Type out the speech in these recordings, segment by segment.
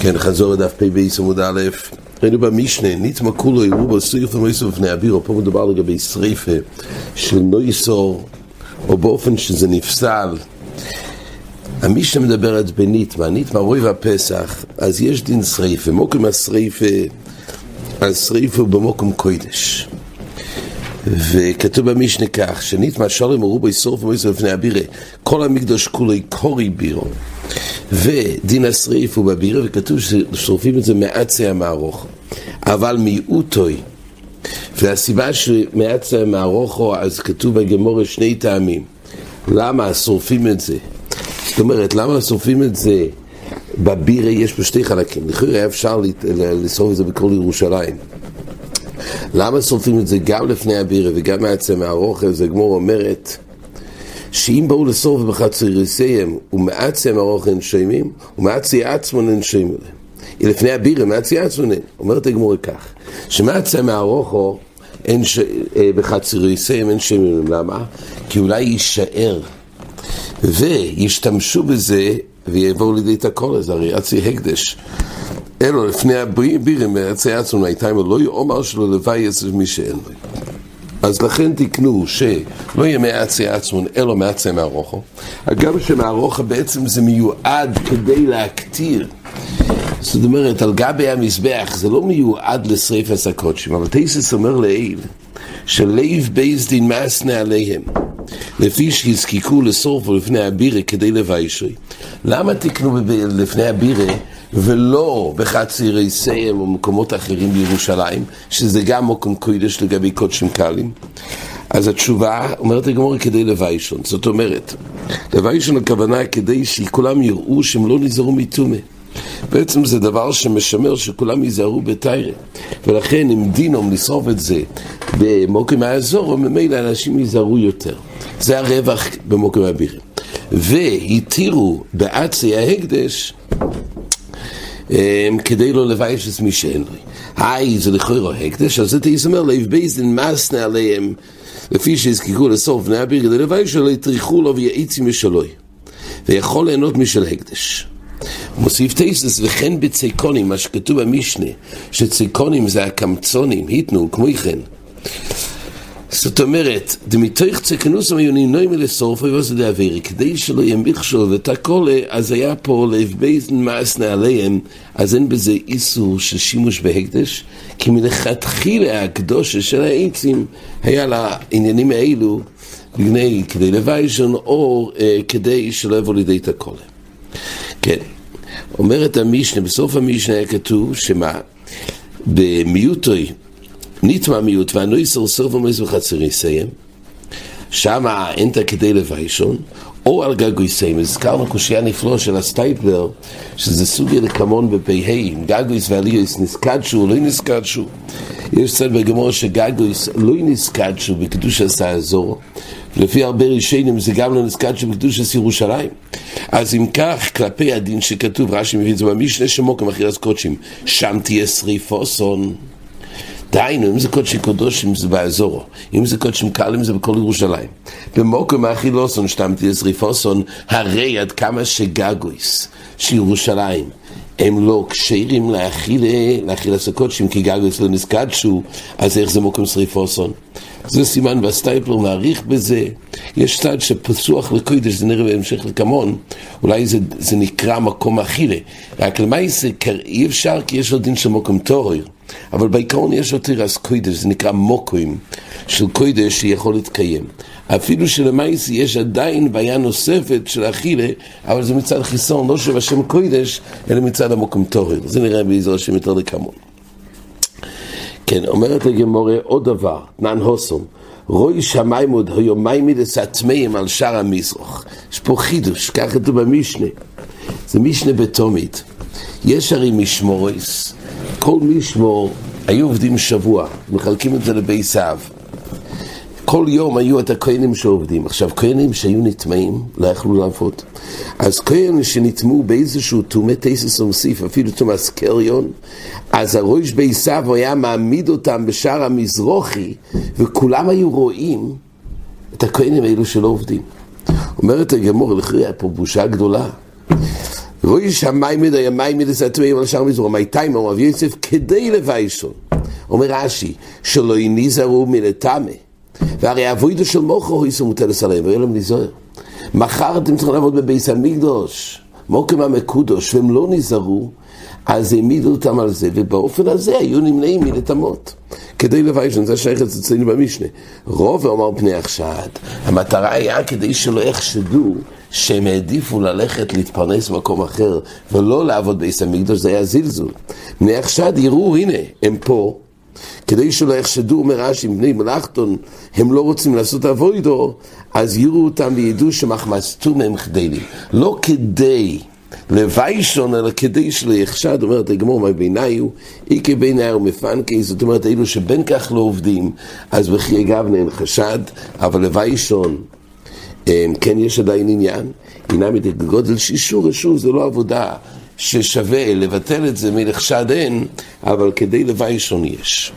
כן, חזור לדף פ"ב עמוד א', ראינו במשנה, ניתמה כולו יראו בו סריף ומויסו בפני אבירו, פה מדובר לגבי שריפה של נויסור, או באופן שזה נפסל. המשנה מדברת בניתמה, ניתמה רוי והפסח, אז יש דין שריפה, מוקם השריפה, השריפה הוא במוקם קוידש. וכתוב במשנה כך, שניתמה שלום הראו בו ישרוף ומויסו בפני אבירה, כל המקדוש כולו קורי בירו. ודין השריף הוא בבירה, וכתוב ששורפים את זה מעצי המערוך. אבל מיעוטוי, והסיבה שמעצי המערוכו, אז כתוב בגמורה שני טעמים. למה שורפים את זה? זאת אומרת, למה שורפים את זה בבירה? יש פה שתי חלקים. לכאורה אפשר לשרוף את זה בכל ירושלים. למה שורפים את זה גם לפני הבירה וגם מעצי המערוכו? אז הגמור אומרת, שאם באו לסוף בחצריסיהם ומעצי המערוך אין שיימים ומעצי עצמון אין שיימים. לפני הבירה מעצי עצמון אין. אומרת הגמור כך, שמעצי המערוכו אין ש... בחצריסיהם אין שיימים. למה? כי אולי יישאר וישתמשו בזה ויבואו לידי את הכל הזה, הרי עצי הקדש. אלו לפני מעצי עצמון הייתה אם לא יאמר שלו לוואי אצל מי שאין לו. אז לכן תקנו שלא יהיה מעצי עצמון, אלא מעצי מערוכו. אגב שמערוכו בעצם זה מיועד כדי להקטיר. זאת אומרת, על גבי המזבח זה לא מיועד לשריפת הקודשים, אבל תייסס אומר לעיל, שלב בייס דין מסנה עליהם, לפי שיזקיקו לשרוף לפני הבירה כדי לביישרי. למה תקנו לפני הבירה ולא בחצירי סיים או מקומות אחרים בירושלים, שזה גם מקום קודש לגבי קודשים קלים. אז התשובה אומרת הגמור כדי לוויישון, זאת אומרת, לוויישון הכוונה כדי שכולם יראו שהם לא נזהרו מטומא. בעצם זה דבר שמשמר שכולם ייזהרו בתיירה ולכן אם דינום לשרוף את זה במוקם האזור, ממילא אנשים ייזהרו יותר. זה הרווח במוקם הבירים. והתירו בעצי ההקדש כדי לא לבייש את מי שאין לו. היי, זה לכאורה הקדש, אז זה תיסמר לב בייזדין מסנה עליהם, לפי שהזקיקו לסוף בני אביר, כדי לבייש שלא יטריחו לו ויעיצי משלוי. ויכול ליהנות משל הקדש. מוסיף תייסס, וכן בציקונים, מה שכתוב במשנה, שציקונים זה הקמצונים, היתנו, כמו כן. זאת אומרת, דמיתוך צקנוס המיונים נוי מלסורף ובוס דאווירי, כדי שלא יהיה מכשול ותקולה, אז היה פה לב בייזן מעשנה עליהם, אז אין בזה איסור של שימוש בהקדש, כי מלכתחילה הקדושה של העצים היה לעניינים האלו, בגני, כדי לוויישון, או אה, כדי שלא יבוא לידי תקולה. כן, אומרת המשנה, בסוף המשנה היה כתוב שמה? במיוטוי נטמע מיעוט והנויסר סוף ומס בחצרי סיים שמה אין את כדי לווישון או על גגוי סיים הזכרנו קושייה נפלא של הסטייפלר שזה סוגיה לקמון בפ"ה גגויס ועליוס נסקדשו לא נסקדשו יש צד בגמור שגגויס לא נסקדשו בקדוש עשה האזור לפי הרבה ראשונים זה גם לא נסקדשו בקדוש עשה ירושלים. אז אם כך כלפי הדין שכתוב רש"י מביא את זה במשנה שמוקם אכילת קודשים שם תהיה שריפוסון דהיינו, אם זה קודשי קודשים זה באזורו, אם זה קודשים קלים זה בכל ירושלים. במוקם האכילוסון שתמתי לזריפוסון, הרי עד כמה שגגויס שירושלים הם לא כשרים להכיל, להכיל עשה קודשים, כי גגויס לא נזקדשו, אז איך זה מוקם שריפוסון? זה סימן והסטייפלר מעריך בזה. יש צד שפצוח לקודש, זה נראה בהמשך לקמון, אולי זה, זה נקרא מקום אכילה. רק למעשה אי אפשר כי יש לו דין של מקום תורר. אבל בעיקרון יש לו תירס קוידש, זה נקרא מוקוים של קוידש שיכול להתקיים. אפילו שלמעשה יש עדיין בעיה נוספת של אכילה, אבל זה מצד חיסון, לא של השם קוידש, אלא מצד המוקם תורר. זה נראה בעזר השם יותר לקמון. כן, אומרת הגמורה עוד דבר, נן הוסום, רוי שמיים עוד היומיים מדס הטמאים על שער המזרח. יש פה חידוש, ככה כתוב במשנה. זה משנה בתומית. יש הרי משמורס, כל משמור היו עובדים שבוע, מחלקים את זה לבי סב. כל יום היו את הכהנים שעובדים. עכשיו, כהנים שהיו נטמעים, לא יכלו לעבוד. אז כהנים שנטמעו באיזשהו תומי תסס ומוסיף, אפילו תומאס קריון, אז הראש בעשיו היה מעמיד אותם בשער המזרוחי, וכולם היו רואים את הכהנים האלו שלא עובדים. אומרת הגמור, לכי היה פה בושה גדולה. רואי שמיים מדי, המים מדי סתמי, אבל שם מזור, מי תימא, רב יוסף, כדי לבייסון. אומר רש"י, שלא יניזהרו מלטמא. והרי אבוידו של מוכו הוא יישאו מוטלס עליהם, ויהיה להם ניזוהר. מחר אתם צריכים לעבוד בביס המקדוש, מוקם המקודוש, והם לא נזהרו, אז העמידו אותם על זה, ובאופן הזה היו נמנעים מלטמות. כדי לביישן, זה שייך אצלנו במשנה. רוב אמר פני החשד, המטרה היה כדי שלא יחשדו שהם העדיפו ללכת להתפרנס במקום אחר ולא לעבוד בעיס המקדוש, זה היה זלזול. בני החשד יראו, הנה, הם פה, כדי שלא יחשדו, אומר רש"י, בני מלאכתון, הם לא רוצים לעשות אבוידו, אז יראו אותם וידעו שמחמסתו מהם חדלים. לא כדי לווישון, אלא כדי שלא יחשד, אומרת הגמור, מה בעיניי הוא, איקי בעיניי הוא מפנקי, זאת אומרת, אלו שבין כך לא עובדים, אז בכי גבנה אין חשד, אבל לווישון, כן יש עדיין עניין, עניין גודל שישור, שוב, זה לא עבודה ששווה לבטל את זה מלחשד אין, אבל כדי לווישון יש.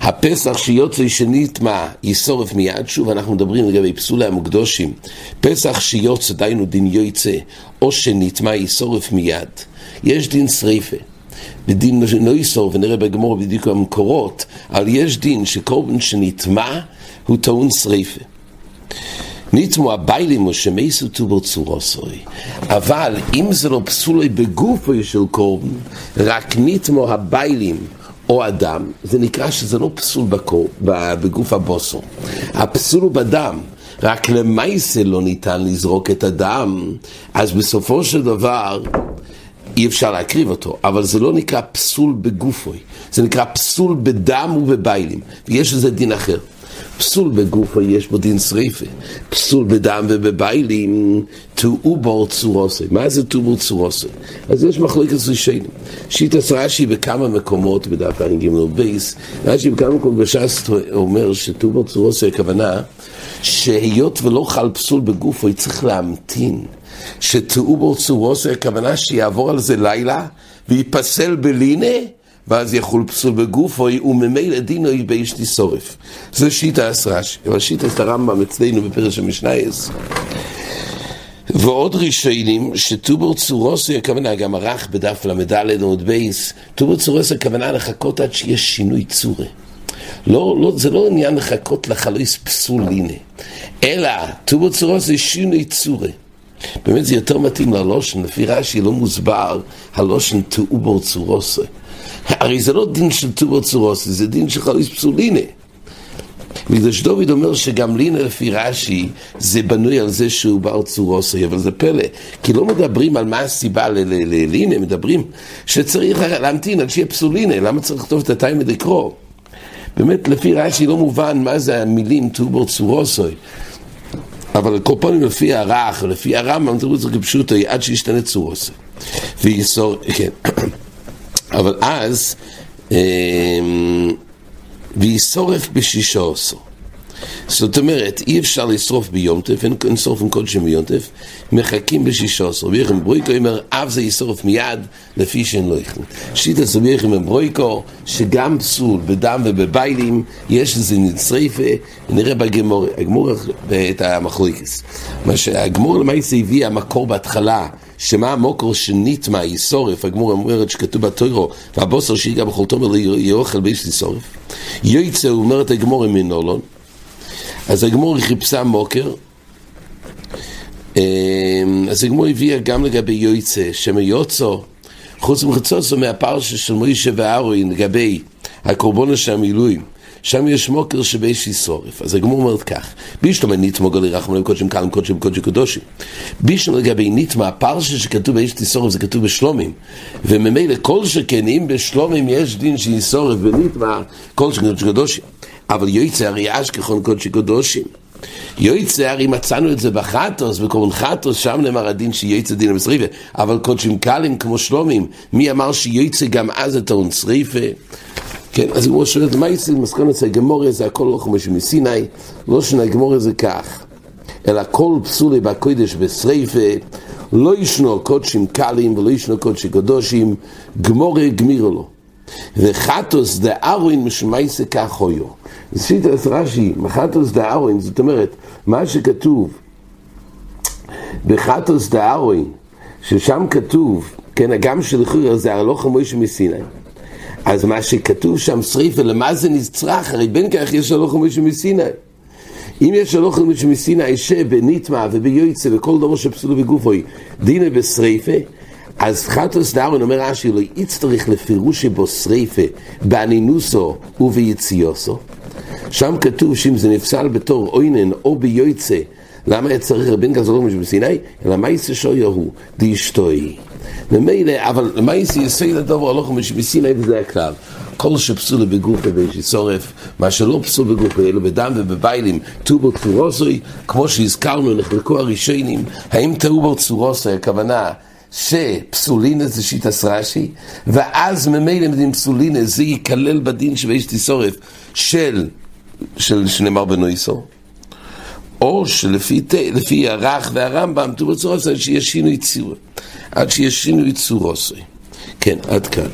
הפסח שיוצא שנטמע ישורף מיד, שוב אנחנו מדברים לגבי פסולי המוקדושים, פסח שיוצא, דיינו דין יוצא, או שנטמע ישורף מיד, יש דין שריפה. ודין לא יסור, ונראה בגמור בדיוק המקורות, אבל יש דין שקורבן שנטמע הוא טעון שריפה. ניתמו הביילים או שמייסו טובור צורוסוי. אבל אם זה לא פסולי בגופו של קורבן, רק ניתמו הביילים או אדם, זה נקרא שזה לא פסול בגוף הבוסו. הפסול הוא בדם. רק למעשה לא ניתן לזרוק את הדם, אז בסופו של דבר אי אפשר להקריב אותו, אבל זה לא נקרא פסול בגופוי, זה נקרא פסול בדם ובבעלים, ויש לזה דין אחר. פסול בגופו יש בו דין שריפה, פסול בדם ובבעלים, תעובר צורתו. מה זה תעובר צורתו? אז יש מחלקת ראשונים. שיטס רש"י בכמה מקומות, בדף ע"ג בייס, רש"י בכמה מקומות בש"ס אומר שתעובר צורתו הכוונה שהיות ולא חל פסול בגופו, היא צריך להמתין. שתעובר צורתו הכוונה שיעבור על זה לילה וייפסל בלינה ואז יחול פסול בגופו, וממילא דינו באש תישרף. זה שיטת רש"י, אבל שיטה את הרמב"ם אצלנו בפרש המשנייס. ועוד ראשונים שתעובר צורתו הכוונה, גם ערך בדף ל"ד עמוד בייס, תעובר צורתו הכוונה לחכות עד שיש שינוי צורי. לא, לא, זה לא עניין לחכות לחלויס פסול הנה, אלא טובר צורוסי שינוי צורי. באמת זה יותר מתאים ללושן, לפי רש"י לא מוסבר הלושן טובר צורוסי. הרי זה לא דין של טובר צורוסי, זה דין של חליס פסולינה. בגלל שדוד אומר שגם לינה לפי רש"י זה בנוי על זה שהוא בר צורוסי, אבל זה פלא, כי לא מדברים על מה הסיבה ללינה, מדברים שצריך להמתין עד שיהיה פסולינה, למה צריך לכתוב את התיימד לקרוא? באמת לפי רש"י לא מובן מה זה המילים טובר צורוסי. אבל קורפונים לפי הרך, לפי הרמב"ם, תראו את זה כפשוטו, עד שישתנה צורוסי. ויסור, כן. אבל אז, אמ, וישורף בשישה עשו. זאת אומרת, אי אפשר לשרוף ביום טף, אין עם קודשים ביום טף, מחכים בשישה עשו. ויחם ברויקו אומר, אב זה ישרוף מיד, לפי שאין לו יכלו. שיטה זו ויחם ברויקו, שגם פסול בדם ובביילים, יש לזה נצריפה, נראה בגמור, הגמור את המחלוקס. מה שהגמור למעשה הביא המקור בהתחלה, שמה המוקר שניטמה ישורף, הגמור אומרת שכתוב בתוירו, והבוסר שיגע בכל תומר יאכל באיש לשורף. יויצא, אומרת הגמור מנולון, אז הגמור חיפשה מוקר, אמ, אז הגמור הביאה גם לגבי יויצא, שמיוצו, חוץ מחצוצו מהפרשה של מוישה וארוין לגבי הקורבון של המילואים, שם יש מוקר שבאיש ישורף. אז הגמור אומרת כך, בישלום ניתמו גולי רחמו להם קודשים קלם קודשים קודשי קודושים. בישלום לגבי ניתמה, הפרשה שכתוב באיש תשורף זה כתוב בשלומים. וממילא כל שכן אם בשלומים יש דין שישורף וניתמה, כל שכן קודשי קודשים. אבל יועצה הרי אשכחון קודשי קודשים. יועצה הרי מצאנו את זה בחטוס, בקורבן חטוס, שם נאמר הדין שיועצה דין המשריפה, אבל קודשים קלים כמו שלומים, מי אמר שיועצה גם אז את ההון שריפה? כן, אז הוא שואל, מה יצא למסקנות הגמוריה זה הכל לא כמו שמסיני, לא שנה הגמוריה זה כך, אלא כל פסולי בקודש בשריפה, לא ישנו קודשים קלים ולא ישנו קודשי קדושים, גמוריה גמירו לו. וחטוס דה ארוין משמייסה כך הויו. זה שיטה רש"י, מחטוס דה ארוין, זאת אומרת, מה שכתוב בחטוס דארוי, ששם כתוב, כן, הגם שלכאורה זה הלוך מוישה מסיני. אז מה שכתוב שם שריפה, למה זה נצרך? הרי בין כך יש הלוך מוישה מסיני. אם יש הלוך מוישה מסיני שבניטמה וביועצה וכל דבר שפסולו בגופוי, דינה בשריפה, אז חטוס דארון אומר רש"י, לא יצטרך לפירושי בו שריפה, באנינוסו וביציוסו. שם כתוב שאם זה נפסל בתור אוינן או ביועצה, למה היה צריך רבין גזר משה בסיני? אלא מה יצא שויה הוא? דאשתוי. ממילא, אבל מה יצא יסוי לדבר הלוך משה בסיני וזה הכלל. כל שפסול בגוף ובאישי שורף, מה שלא פסול בגוף, אלא בדם ובביילים, טובו צורוסוי, כמו שהזכרנו, נחלקו הראשונים, האם טובו צורוסוי, הכוונה שפסולינא זה שיטס רש"י, ואז ממילא מדין פסולינא זה ייכלל בדין שבאיש תשורף של, של שנאמר בנויסו, או שלפי הרך והרמב"ם, טובו צורוסוי, שיש שינוי צור, עד שיש שינוי צורוסוי. כן, עד כאן.